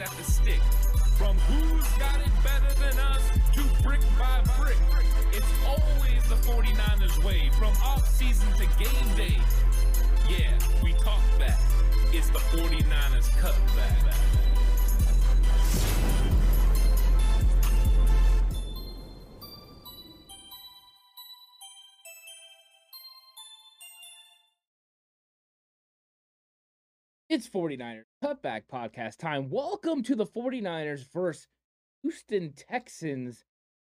At the stick. From who's got it better than us to It's 49ers Cutback Podcast time. Welcome to the 49ers versus Houston Texans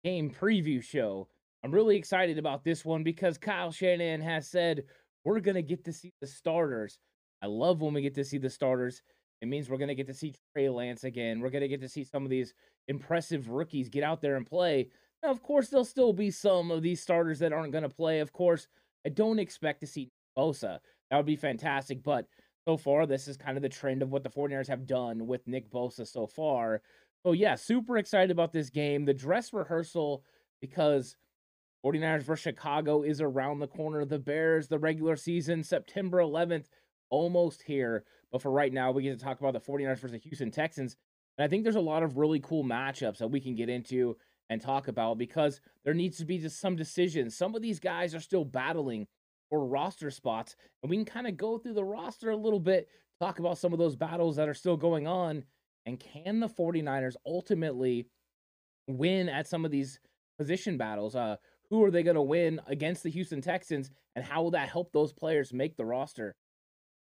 game preview show. I'm really excited about this one because Kyle Shanahan has said we're going to get to see the starters. I love when we get to see the starters. It means we're going to get to see Trey Lance again. We're going to get to see some of these impressive rookies get out there and play. Now, of course, there'll still be some of these starters that aren't going to play. Of course, I don't expect to see Bosa. That would be fantastic, but so far. This is kind of the trend of what the 49ers have done with Nick Bosa so far. So, yeah, super excited about this game. The dress rehearsal, because 49ers versus Chicago is around the corner. The Bears, the regular season, September 11th, almost here. But for right now, we get to talk about the 49ers versus the Houston Texans. And I think there's a lot of really cool matchups that we can get into and talk about because there needs to be just some decisions. Some of these guys are still battling or roster spots. And we can kind of go through the roster a little bit, talk about some of those battles that are still going on. And can the 49ers ultimately win at some of these position battles? Uh, who are they going to win against the Houston Texans? And how will that help those players make the roster?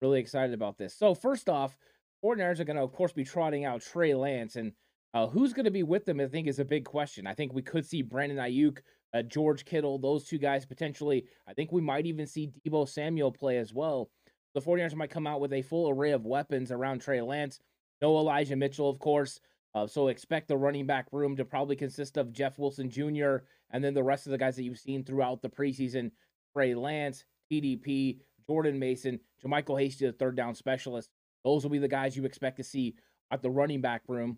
Really excited about this. So, first off, 49ers are going to, of course, be trotting out Trey Lance. And uh, who's going to be with them, I think, is a big question. I think we could see Brandon Aiyuk uh, George Kittle, those two guys potentially. I think we might even see Deebo Samuel play as well. The 49ers might come out with a full array of weapons around Trey Lance. No Elijah Mitchell, of course. Uh, so expect the running back room to probably consist of Jeff Wilson Jr. and then the rest of the guys that you've seen throughout the preseason Trey Lance, TDP, Jordan Mason, JaMycal Hasty, the third down specialist. Those will be the guys you expect to see at the running back room.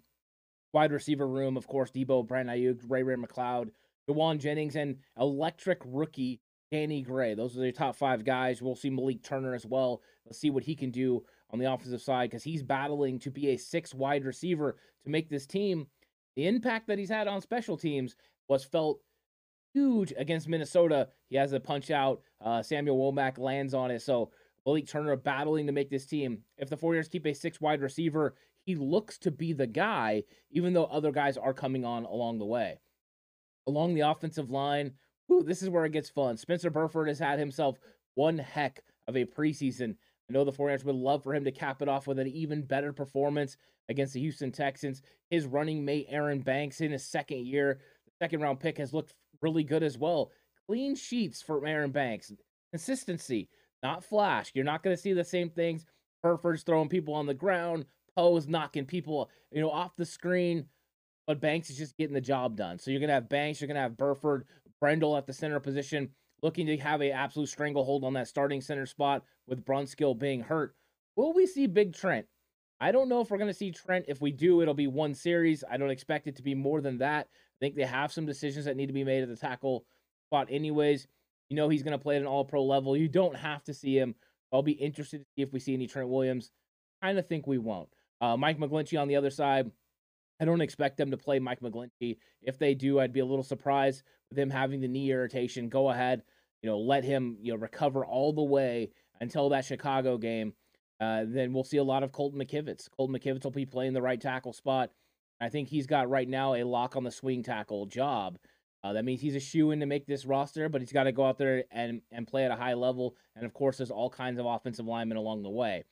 Wide receiver room, of course, Deebo, Brandon Aiyuk, Ray Ray McCloud, Jauan Jennings, and electric rookie Danny Gray. Those are the top five guys. We'll see Malik Turner as well. Let's see what he can do on the offensive side because he's battling to be a six wide receiver to make this team. The impact that he's had on special teams was felt huge against Minnesota. He has a punch out. Uh, Samuel Womack lands on it. So Malik Turner battling to make this team. If the 49ers keep a six wide receiver, he looks to be the guy, even though other guys are coming on along the way along the offensive line. Whew, this is where it gets fun. Spencer Burford has had himself one heck of a preseason. I know the 49ers would love for him to cap it off with an even better performance against the Houston Texans. His running mate, Aaron Banks, in his second year, the second round pick, has looked really good as well. Clean sheets for Aaron Banks. Consistency, not flash. You're not going to see the same things. Burford's throwing people on the ground. Poe's knocking people, you know, off the screen but Banks is just getting the job done. So you're gonna have Banks, you're gonna have Burford, Brendel at the center position, looking to have an absolute stranglehold on that starting center spot with Brunskill being hurt. Will we see Big Trent? I don't know if we're going to see Trent. If we do, it'll be one series. I don't expect it to be more than that. I think they have some decisions that need to be made at the tackle spot, anyways. You know he's going to play at an all pro level. You don't have to see him. I'll be interested to see if we see any Trent Williams. Kind of think we won't. Uh, Mike McGlinchey on the other side. I don't expect them to play Mike McGlinchey. If they do, I'd be a little surprised with him having the knee irritation. Go ahead, you know, let him you know recover all the way until that Chicago game. Uh, then we'll see a lot of Colton McKivitz. Colton McKivitz will be playing the right tackle spot. I think he's got right now a lock on the swing tackle job. Uh, that means he's a shoe in to make this roster, but he's got to go out there and and play at a high level. And of course, there's all kinds of offensive linemen along the way.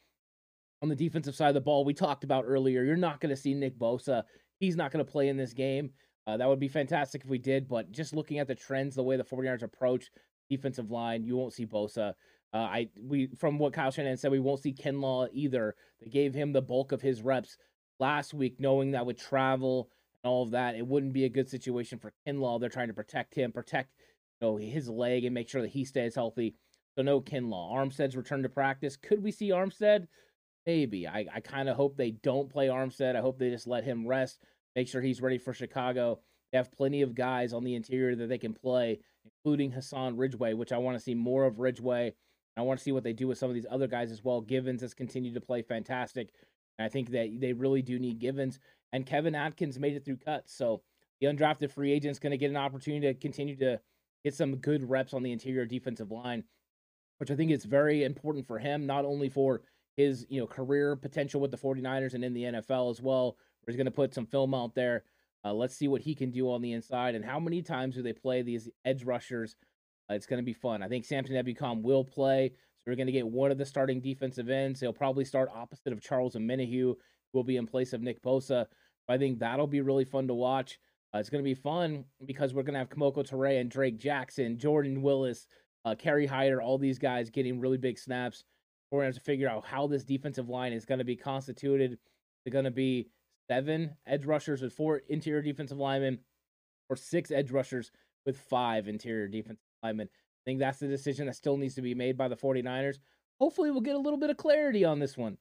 On the defensive side of the ball, we talked about earlier, you're not going to see Nick Bosa. He's not going to play in this game. Uh, that would be fantastic if we did, but just looking at the trends, the way the 49ers approach defensive line, you won't see Bosa. Uh, I we from what Kyle Shanahan said, we won't see Kinlaw either. They gave him the bulk of his reps last week, knowing that with travel and all of that, it wouldn't be a good situation for Kinlaw. They're trying to protect him, protect you know his leg, and make sure that he stays healthy. So no Kinlaw. Armstead's return to practice. Could we see Armstead? Maybe. I, I kind of hope they don't play Armstead. I hope they just let him rest, make sure he's ready for Chicago. They have plenty of guys on the interior that they can play, including Hassan Ridgeway, which I want to see more of Ridgeway. I want to see what they do with some of these other guys as well. Givens has continued to play fantastic. I think that they really do need Givens. And Kevin Atkins made it through cuts. So the undrafted free agent is going to get an opportunity to continue to get some good reps on the interior defensive line, which I think is very important for him, not only for his you know career potential with the 49ers and in the NFL as well, he's going to put some film out there. Uh, let's see what he can do on the inside and how many times do they play these edge rushers. Uh, it's going to be fun. I think Samson Ebukam will play, so we're going to get one of the starting defensive ends. He'll probably start opposite of Charles and Omenihu, who will be in place of Nick Bosa. I think that'll be really fun to watch. Uh, it's going to be fun because we're going to have Kemoko Turay and Drake Jackson, Jordan Willis, uh, Kerry Hyder, all these guys getting really big snaps. We're to have to figure out how this defensive line is going to be constituted. They're going to be seven edge rushers with four interior defensive linemen, or six edge rushers with five interior defensive linemen. I think that's the decision that still needs to be made by the 49ers. Hopefully, we'll get a little bit of clarity on this one.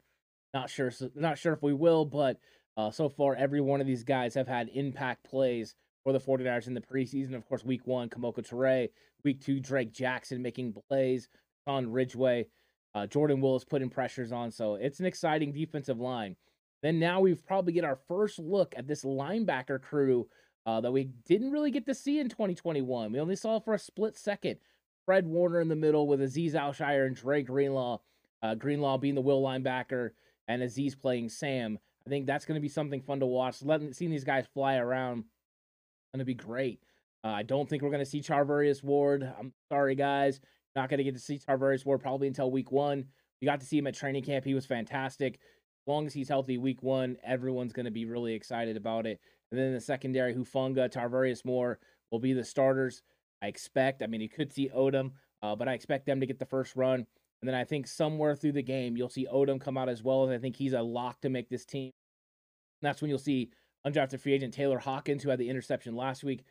Not sure, not sure if we will, but uh, so far, every one of these guys have had impact plays for the 49ers in the preseason. Of course, week one, Kemoko Turay. Week two, Drake Jackson making plays on Ridgeway. Uh, Jordan Willis putting pressures on. So it's an exciting defensive line. Then now we've probably get our first look at this linebacker crew uh, that we didn't really get to see in 2021. We only saw for a split second. Fred Warner in the middle with Azeez Al-Shaair and Dre Greenlaw. Uh, Greenlaw being the will linebacker and Azeez playing Sam. I think that's going to be something fun to watch. Letting seeing these guys fly around going to be great. Uh, I don't think we're going to see Charvarius Ward. I'm sorry, guys. Not going to get to see Charvarius Ward probably until week one. We got to see him at training camp. He was fantastic. As long as he's healthy week one, everyone's going to be really excited about it. And then the secondary, Hufanga, Tarvarius Moore will be the starters. I expect. I mean, you could see Odum, uh, but I expect them to get the first run. And then I think somewhere through the game, you'll see Odum come out as well. As I think he's a lock to make this team. And that's when you'll see undrafted free agent Taylor Hawkins, who had the interception last week,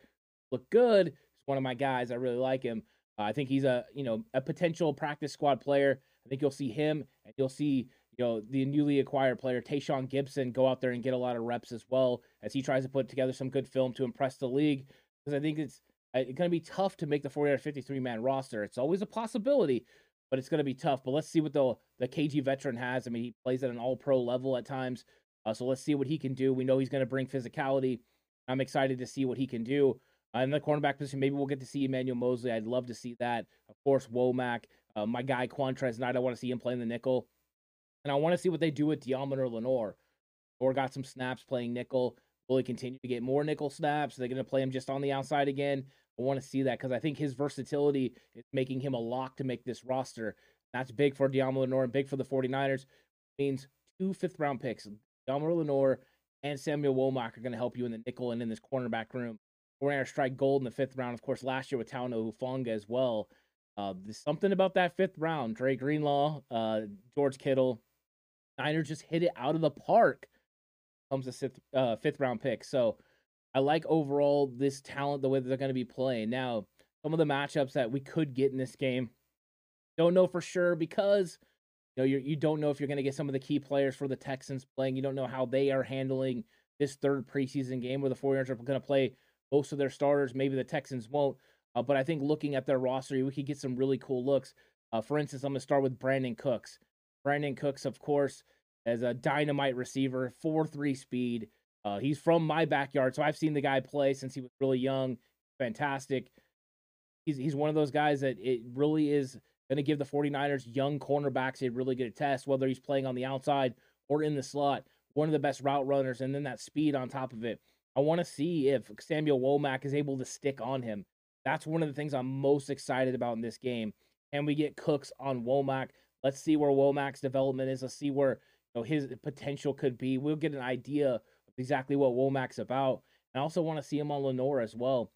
look good. He's one of my guys. I really like him. Uh, I think he's a you know a potential practice squad player. I think you'll see him, and you'll see you know the newly acquired player Tashaun Gipson go out there and get a lot of reps as well as he tries to put together some good film to impress the league. Because I think it's, uh, it's going to be tough to make the 453 man roster. It's always a possibility, but it's going to be tough. But let's see what the the KG veteran has. I mean, he plays at an All Pro level at times, uh, so let's see what he can do. We know he's going to bring physicality. I'm excited to see what he can do. Uh, in the cornerback position, maybe we'll get to see Emmanuel Moseley. I'd love to see that. Of course, Womack, uh, my guy Qwuantrezz Knight. I want to see him playing the nickel, and I want to see what they do with Deommodore Lenoir. Or got some snaps playing nickel. Will he continue to get more nickel snaps? Are they going to play him just on the outside again? I want to see that because I think his versatility is making him a lock to make this roster. That's big for Deommodore Lenoir and big for the 49ers. It means two fifth round picks. Deommodore Lenoir and Samuel Womack are going to help you in the nickel and in this cornerback room. Warriors strike gold in the fifth round. Of course, last year with Talanoa Hufanga as well. Uh, there's something about that fifth round. Dre Greenlaw, uh, George Kittle, Niners just hit it out of the park. Comes a fifth, uh, fifth round pick. So I like overall this talent, the way they're going to be playing. Now, some of the matchups that we could get in this game, don't know for sure because You know, you you don't know if you're going to get some of the key players for the Texans playing. You don't know how they are handling this third preseason game where the 49ers are going to play most of their starters. Maybe the Texans won't. Uh, but I think looking at their roster, we could get some really cool looks. Uh, for instance, I'm going to start with Brandin Cooks. Brandin Cooks, of course, as a dynamite receiver, 4 3 speed. Uh, he's from my backyard, so I've seen the guy play since he was really young. Fantastic. He's, he's one of those guys that it really is going to give the 49ers young cornerbacks a really good test, whether he's playing on the outside or in the slot. One of the best route runners, and then that speed on top of it. I want to see if Samuel Womack is able to stick on him. That's one of the things I'm most excited about in this game. Can we get Cooks on Womack? Let's see where Womack's development is. Let's see where you know his potential could be. We'll get an idea of exactly what Womack's about. I also want to see him on Lenoir as well.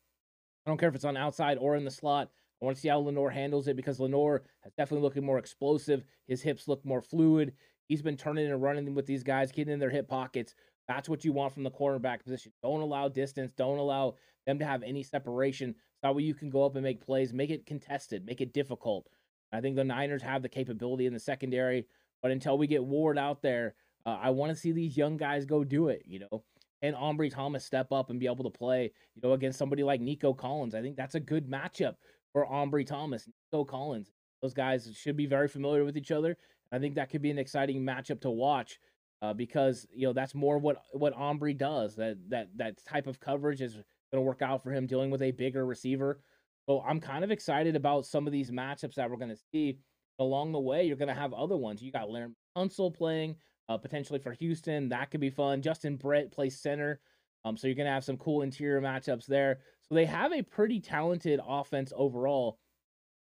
I don't care if it's on outside or in the slot. I want to see how Lenoir handles it because Lenoir has definitely looking more explosive. His hips look more fluid. He's been turning and running with these guys, getting in their hip pockets. That's what you want from the cornerback position. Don't allow distance. Don't allow them to have any separation. So that way you can go up and make plays, make it contested, make it difficult. I think the Niners have the capability in the secondary, but until we get Ward out there, uh, I want to see these young guys go do it. You know, and Ambry Thomas step up and be able to play. You know, against somebody like Nico Collins. I think that's a good matchup for Ambry Thomas, Nico Collins. Those guys should be very familiar with each other. I think that could be an exciting matchup to watch uh, because you know that's more what what Ambry does. That that that type of coverage is going to work out for him dealing with a bigger receiver. So I'm kind of excited about some of these matchups that we're going to see along the way. You're going to have other ones. You got Laremy Tunsil playing uh, potentially for Houston. That could be fun. Justin Britt plays center. Um, so you're going to have some cool interior matchups there. So they have a pretty talented offense overall.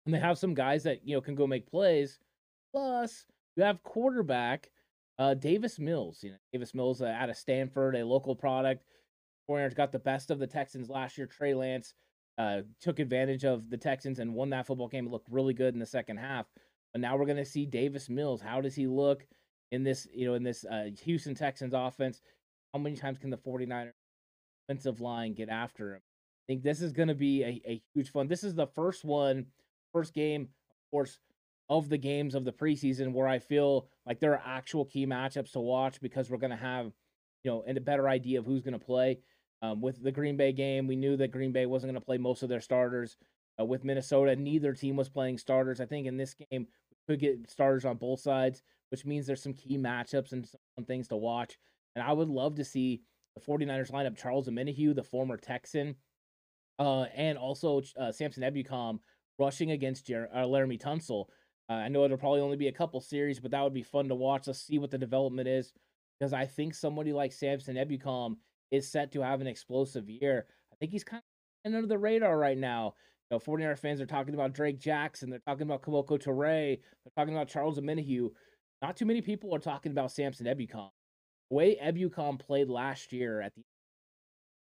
And they have some guys that, you know, can go make plays. Plus, you have quarterback uh, Davis Mills. You know, Davis Mills uh, out of Stanford, a local product. 49ers got the best of the Texans last year. Trey Lance uh, took advantage of the Texans and won that football game. It looked really good in the second half. But now we're going to see Davis Mills. How does he look in this, you know, in this uh, Houston Texans offense? How many times can the 49ers offensive line get after him? I think this is going to be a, a huge fun. This is the first one, first game, of course, of the games of the preseason where I feel like there are actual key matchups to watch because we're going to have, you know, and a better idea of who's going to play. Um, with the Green Bay game, we knew that Green Bay wasn't going to play most of their starters. Uh, with Minnesota, neither team was playing starters. I think in this game, we could get starters on both sides, which means there's some key matchups and some things to watch. And I would love to see the 49ers line up Charles Omenihu, the former Texan, uh, and also uh, Samson Ebukam rushing against Jer- uh, Laremy Tunsil. Uh, I know it'll probably only be a couple series, but that would be fun to watch. Let's see what the development is because I think somebody like Samson Ebukam is set to have an explosive year. I think he's kind of under the radar right now. You know, 49er fans are talking about Drake Jackson. They're talking about Kemoko Turay. They're talking about Charles Omenihu. Not too many people are talking about Samson Ebukam. The way Ebukam played last year at the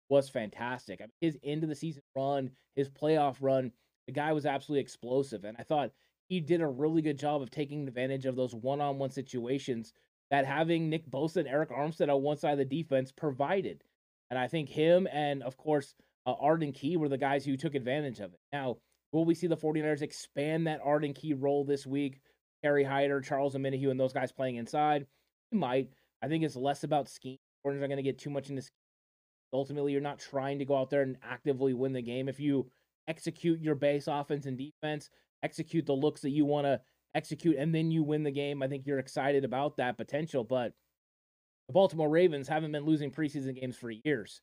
was fantastic. I mean, his end of the season run, his playoff run, the guy was absolutely explosive. And I thought he did a really good job of taking advantage of those one-on-one situations that having Nick Bosa and Arik Armstead on one side of the defense provided. And I think him and, of course, uh, Arden Key were the guys who took advantage of it. Now, will we see the 49ers expand that Arden Key role this week? Kerry Hyder, Charles Omenihu, and those guys playing inside? We might. I think it's less about scheme. 49ers are going to get too much into scheme. Ultimately, you're not trying to go out there and actively win the game. If you execute your base offense and defense, execute the looks that you want to execute, and then you win the game. I think you're excited about that potential. But the Baltimore Ravens haven't been losing preseason games for years.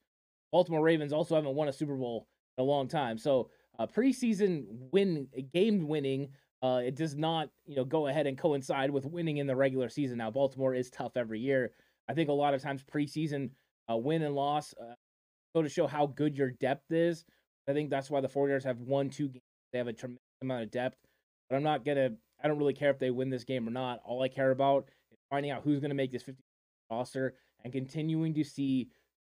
Baltimore Ravens also haven't won a Super Bowl in a long time. So uh, preseason win game winning, uh, it does not you know go ahead and coincide with winning in the regular season. Now Baltimore is tough every year. I think a lot of times preseason uh, win and loss uh, go to show how good your depth is. I think that's why the 49ers have won two games. They have a tremendous amount of depth. But I'm not gonna. I don't really care if they win this game or not. All I care about is finding out who's gonna make this 50 roster and continuing to see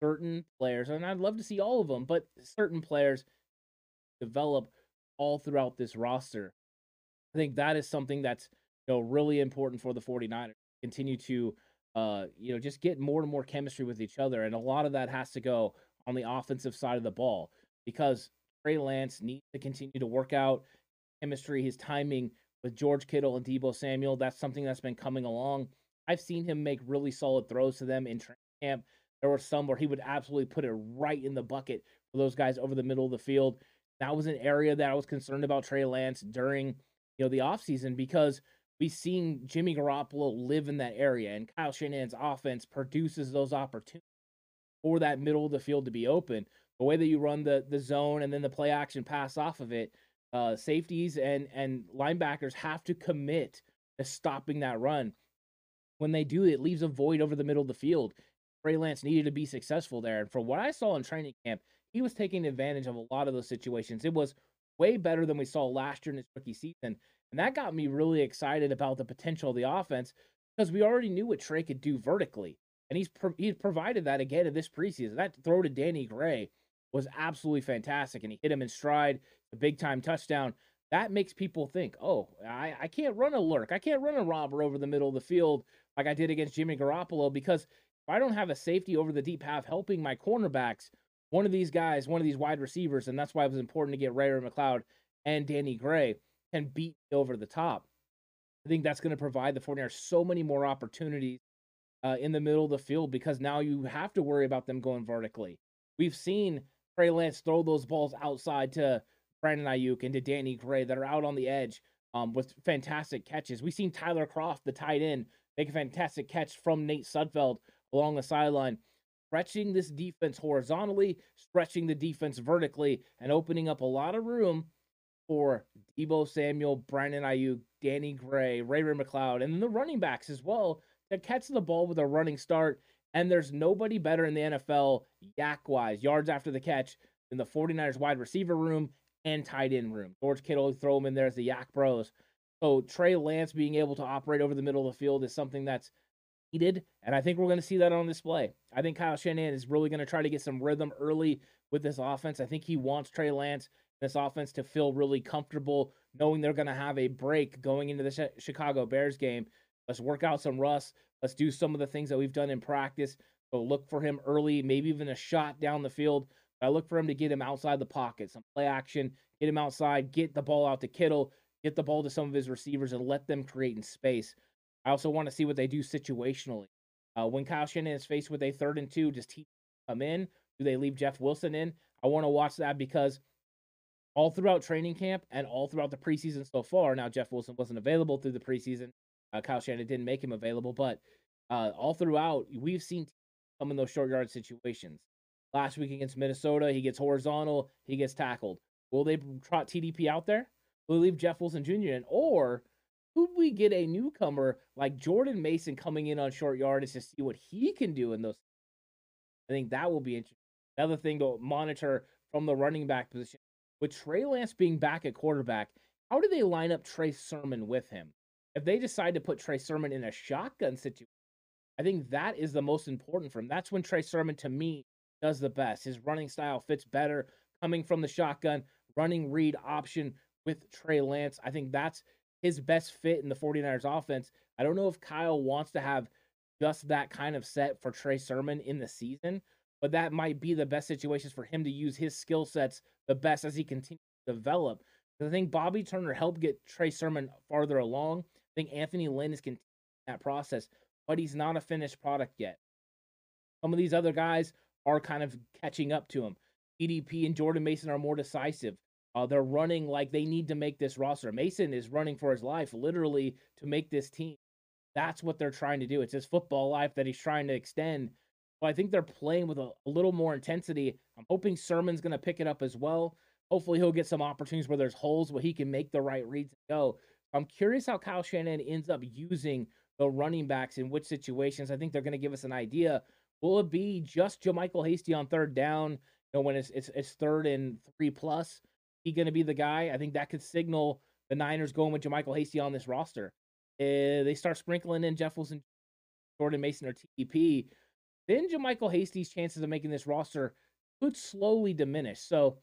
certain players, and I'd love to see all of them, but certain players develop all throughout this roster. I think that is something that's you know really important for the 49ers. Continue to uh, you know, just get more and more chemistry with each other. And a lot of that has to go on the offensive side of the ball because Trey Lance needs to continue to work out chemistry, his timing with George Kittle and Deebo Samuel. That's something that's been coming along. I've seen him make really solid throws to them in training camp. There were some where he would absolutely put it right in the bucket for those guys over the middle of the field. That was an area that I was concerned about Trey Lance during you know the offseason because we've seen Jimmy Garoppolo live in that area and Kyle Shanahan's offense produces those opportunities for that middle of the field to be open. The way that you run the the zone and then the play action pass off of it, uh, safeties and and linebackers have to commit to stopping that run. When they do, it leaves a void over the middle of the field. Trey Lance needed to be successful there, and from what I saw in training camp, he was taking advantage of a lot of those situations. It was way better than we saw last year in his rookie season, and that got me really excited about the potential of the offense because we already knew what Trey could do vertically, and he's pro- he's provided that again in this preseason. That throw to Danny Gray was absolutely fantastic, and he hit him in stride, a big time touchdown. That makes people think, oh, I, I can't run a lurk. I can't run a robber over the middle of the field like I did against Jimmy Garoppolo because if I don't have a safety over the deep half helping my cornerbacks, one of these guys, one of these wide receivers, and that's why it was important to get Ray McCloud and Danny Gray can beat me over the top. I think that's going to provide the 49ers so many more opportunities uh, in the middle of the field because now you have to worry about them going vertically. We've seen Trey Lance throw those balls outside to Brandon Aiyuk and to Danny Gray that are out on the edge um, with fantastic catches. We've seen Tyler Kroft, the tight end, make a fantastic catch from Nate Sudfeld along the sideline, stretching this defense horizontally, stretching the defense vertically, and opening up a lot of room for Deebo Samuel, Brandon Aiyuk, Danny Gray, Ray Ray McCloud, and the running backs as well to catch the ball with a running start. And there's nobody better in the NFL, YAC wise, yards after the catch, than the 49ers wide receiver room and tight end room. George Kittle, throw him in there as the YAC bros. So Trey Lance being able to operate over the middle of the field is something that's needed, and I think we're going to see that on display. I think Kyle Shanahan is really going to try to get some rhythm early with this offense. I think he wants Trey Lance, this offense, to feel really comfortable knowing they're going to have a break going into the Chicago Bears game. Let's work out some rust. Let's do some of the things that we've done in practice. So look for him early, maybe even a shot down the field. I look for him to get him outside the pocket, some play action, get him outside, get the ball out to Kittle, get the ball to some of his receivers, and let them create in space. I also want to see what they do situationally. Uh, when Kyle Shanahan is faced with a third and two, does he come in? Do they leave Jeff Wilson in? I want to watch that because all throughout training camp and all throughout the preseason so far, now Jeff Wilson wasn't available through the preseason. Uh, Kyle Shanahan didn't make him available, but uh, all throughout, we've seen come in those short yard situations. Last week against Minnesota, he gets horizontal, he gets tackled. Will they trot TDP out there? Will they leave Jeff Wilson Jr. in? Or could we get a newcomer like Jordan Mason coming in on short yardage to see what he can do in those? I think that will be interesting. Another thing to monitor from the running back position with Trey Lance being back at quarterback, how do they line up Trey Sermon with him? If they decide to put Trey Sermon in a shotgun situation, I think that is the most important for him. That's when Trey Sermon, to me, does the best. His running style fits better coming from the shotgun, running read option with Trey Lance. I think that's his best fit in the 49ers offense. I don't know if Kyle wants to have just that kind of set for Trey Sermon in the season, but that might be the best situations for him to use his skill sets the best as he continues to develop. I think Bobby Turner helped get Trey Sermon farther along. I think Anthony Lynn is continuing that process, but he's not a finished product yet. Some of these other guys are kind of catching up to him. TDP and Jordan Mason are more decisive. Uh, they're running like they need to make this roster. Mason is running for his life, literally, to make this team. That's what they're trying to do. It's his football life that he's trying to extend. So I think they're playing with a, a little more intensity. I'm hoping Sermon's going to pick it up as well. Hopefully, he'll get some opportunities where there's holes where he can make the right reads and go. I'm curious how Kyle Shanahan ends up using the running backs in which situations. I think they're going to give us an idea. Will it be just JaMycal Hasty on third down? You know, when it's it's, it's third and three plus, he going to be the guy? I think that could signal the Niners going with JaMycal Hasty on this roster. Uh, they start sprinkling in Jeff Wilson, Jordan Mason, or TDP. Then JaMycal Hasty's chances of making this roster could slowly diminish. So,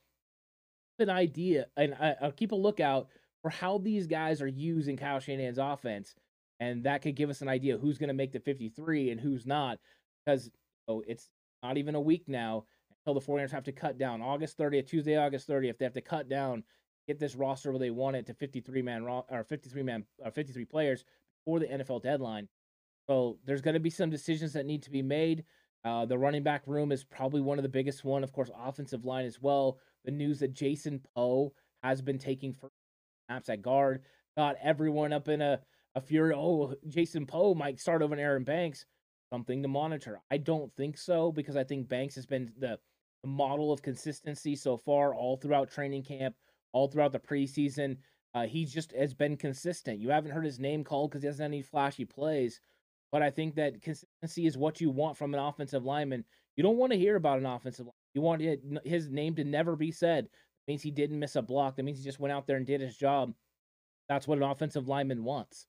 an idea, and I, will keep a lookout for how these guys are using Kyle Shanahan's offense, and that could give us an idea who's going to make the 53 and who's not, because know, it's not even a week now until the 49ers have to cut down August 30th, Tuesday, August 30th. They have to cut down get this roster where they want it to 53 man or 53 man or 53 players before the NFL deadline. So there's going to be some decisions that need to be made. Uh, the running back room is probably one of the biggest one. Of course, offensive line as well. The news that Jason Poe has been taking for snaps at guard got everyone up in a, a fury. Oh, Jason Poe might start over an Aaron Banks. Something to monitor. I don't think so because I think Banks has been the, the model of consistency so far all throughout training camp, all throughout the preseason. Uh, he just has been consistent. You haven't heard his name called because he hasn't had any flashy plays. But I think that consistency is what you want from an offensive lineman. You don't want to hear about an offensive lineman. You want his name to never be said. That means he didn't miss a block. That means he just went out there and did his job. That's what an offensive lineman wants.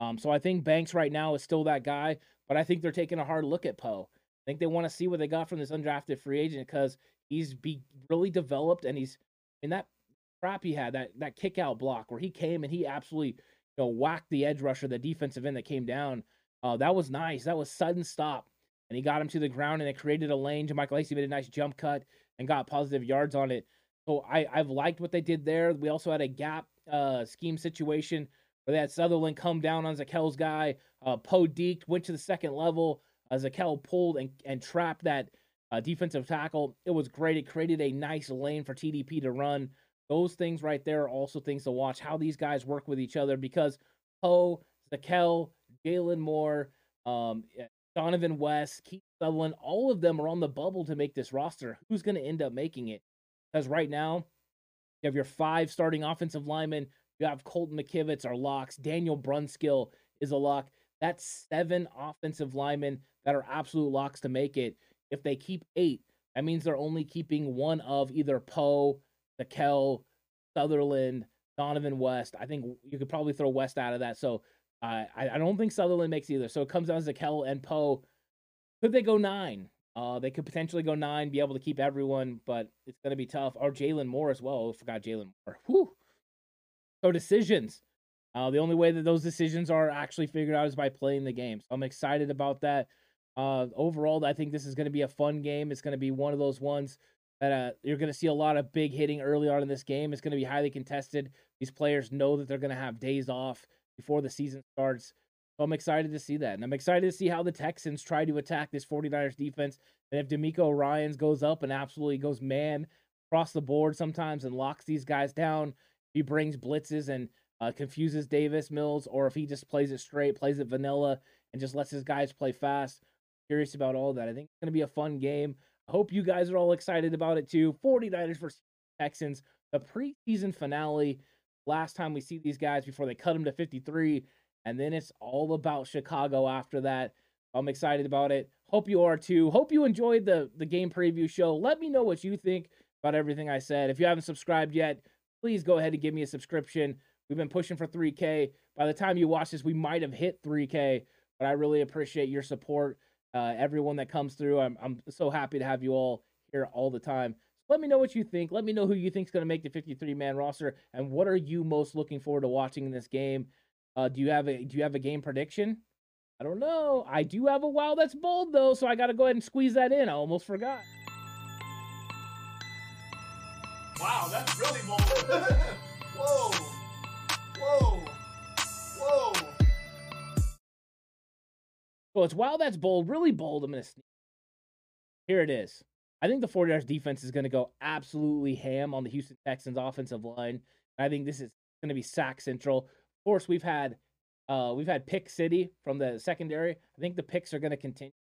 Um, so I think Banks right now is still that guy, but I think they're taking a hard look at Poe. I think they want to see what they got from this undrafted free agent because he's be really developed and he's in that crap he had that that kick out block where he came and he absolutely you know whacked the edge rusher, the defensive end that came down. Uh, that was nice. That was sudden stop, and he got him to the ground and it created a lane. Michael Lacey made a nice jump cut and got positive yards on it. So I I've liked what they did there. We also had a gap uh, scheme situation where had Sutherland come down on Zakelj's guy. Uh, Poe deked, went to the second level. Uh, Zakelj pulled and, and trapped that uh, defensive tackle. It was great. It created a nice lane for TDP to run. Those things right there are also things to watch how these guys work with each other because Poe, Zakelj, Jaylon Moore, um, Donovan West, Keith Sutherland, all of them are on the bubble to make this roster. Who's going to end up making it? Because right now, you have your five starting offensive linemen. You have Colton McKivitz are locks. Daniel Brunskill is a lock. That's seven offensive linemen that are absolute locks to make it. If they keep eight, that means they're only keeping one of either Poe, Zakelj, Sutherland, Donovan West. I think you could probably throw West out of that. So uh, I, I don't think Sutherland makes either. So it comes down to Zakelj and Poe. Could they go nine? Uh, they could potentially go nine, be able to keep everyone, but it's going to be tough. Or Jaylon Moore as well. I forgot Jaylon Moore. Whew. So decisions. Uh, the only way that those decisions are actually figured out is by playing the game. So I'm excited about that. Uh, overall, I think this is going to be a fun game. It's going to be one of those ones that uh, you're going to see a lot of big hitting early on in this game. It's going to be highly contested. These players know that they're going to have days off before the season starts. I'm excited to see that. And I'm excited to see how the Texans try to attack this 49ers defense. And if DeMeco Ryans goes up and absolutely goes man across the board sometimes and locks these guys down, he brings blitzes and uh, confuses Davis Mills, or if he just plays it straight, plays it vanilla, and just lets his guys play fast. Curious about all that. I think it's going to be a fun game. I hope you guys are all excited about it too. 49ers versus Texans, the preseason finale. Last time we see these guys before they cut them to 53 and then it's all about Chicago after that. I'm excited about it. Hope you are too. Hope you enjoyed the the game preview show. Let me know what you think about everything I said. If you haven't subscribed yet, please go ahead and give me a subscription. We've been pushing for 3K. By the time you watch this, we might have hit 3K, but I really appreciate your support. Uh, everyone that comes through, I'm I'm so happy to have you all here all the time. So let me know what you think. Let me know who you think is going to make the 53 man roster, and what are you most looking forward to watching in this game. Uh, do you have a do you have a game prediction? I don't know. I do have a wow that's bold though, so I got to go ahead and squeeze that in. I almost forgot. Wow, that's really bold. whoa, whoa, whoa. So it's wow that's bold, really bold. I'm gonna sneak. Here it is. I think the 49ers defense is going to go absolutely ham on the Houston Texans offensive line. I think this is going to be sack central course, we've had uh, we've had pick city from the secondary. I think the picks are going to continue,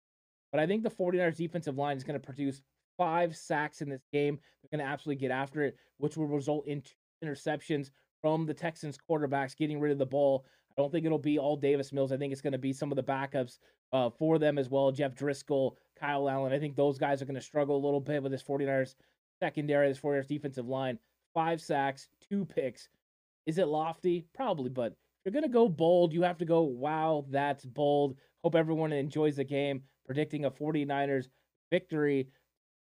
but I think the 49ers defensive line is going to produce five sacks in this game. They're going to absolutely get after it, which will result in two interceptions from the Texans quarterbacks getting rid of the ball. I don't think it'll be all Davis Mills. I think it's going to be some of the backups uh, for them as well. Jeff Driskel, Kyle Allen. I think those guys are going to struggle a little bit with this 49ers secondary, this 49ers defensive line. Five sacks, two picks. Is it lofty? Probably, but you're going to go bold, you have to go, wow, that's bold. Hope everyone enjoys the game. Predicting a 49ers victory.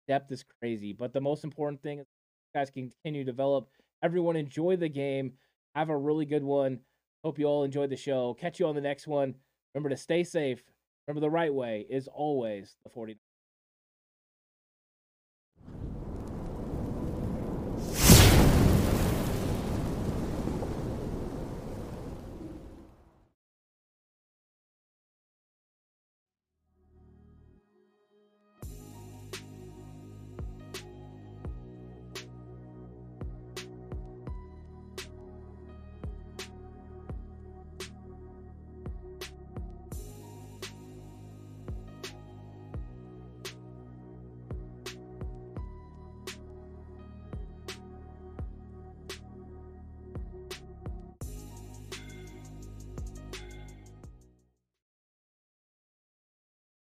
Depth is crazy. But the most important thing is guys can continue to develop. Everyone enjoy the game. Have a really good one. Hope you all enjoyed the show. Catch you on the next one. Remember to stay safe. Remember the right way is always the 49ers.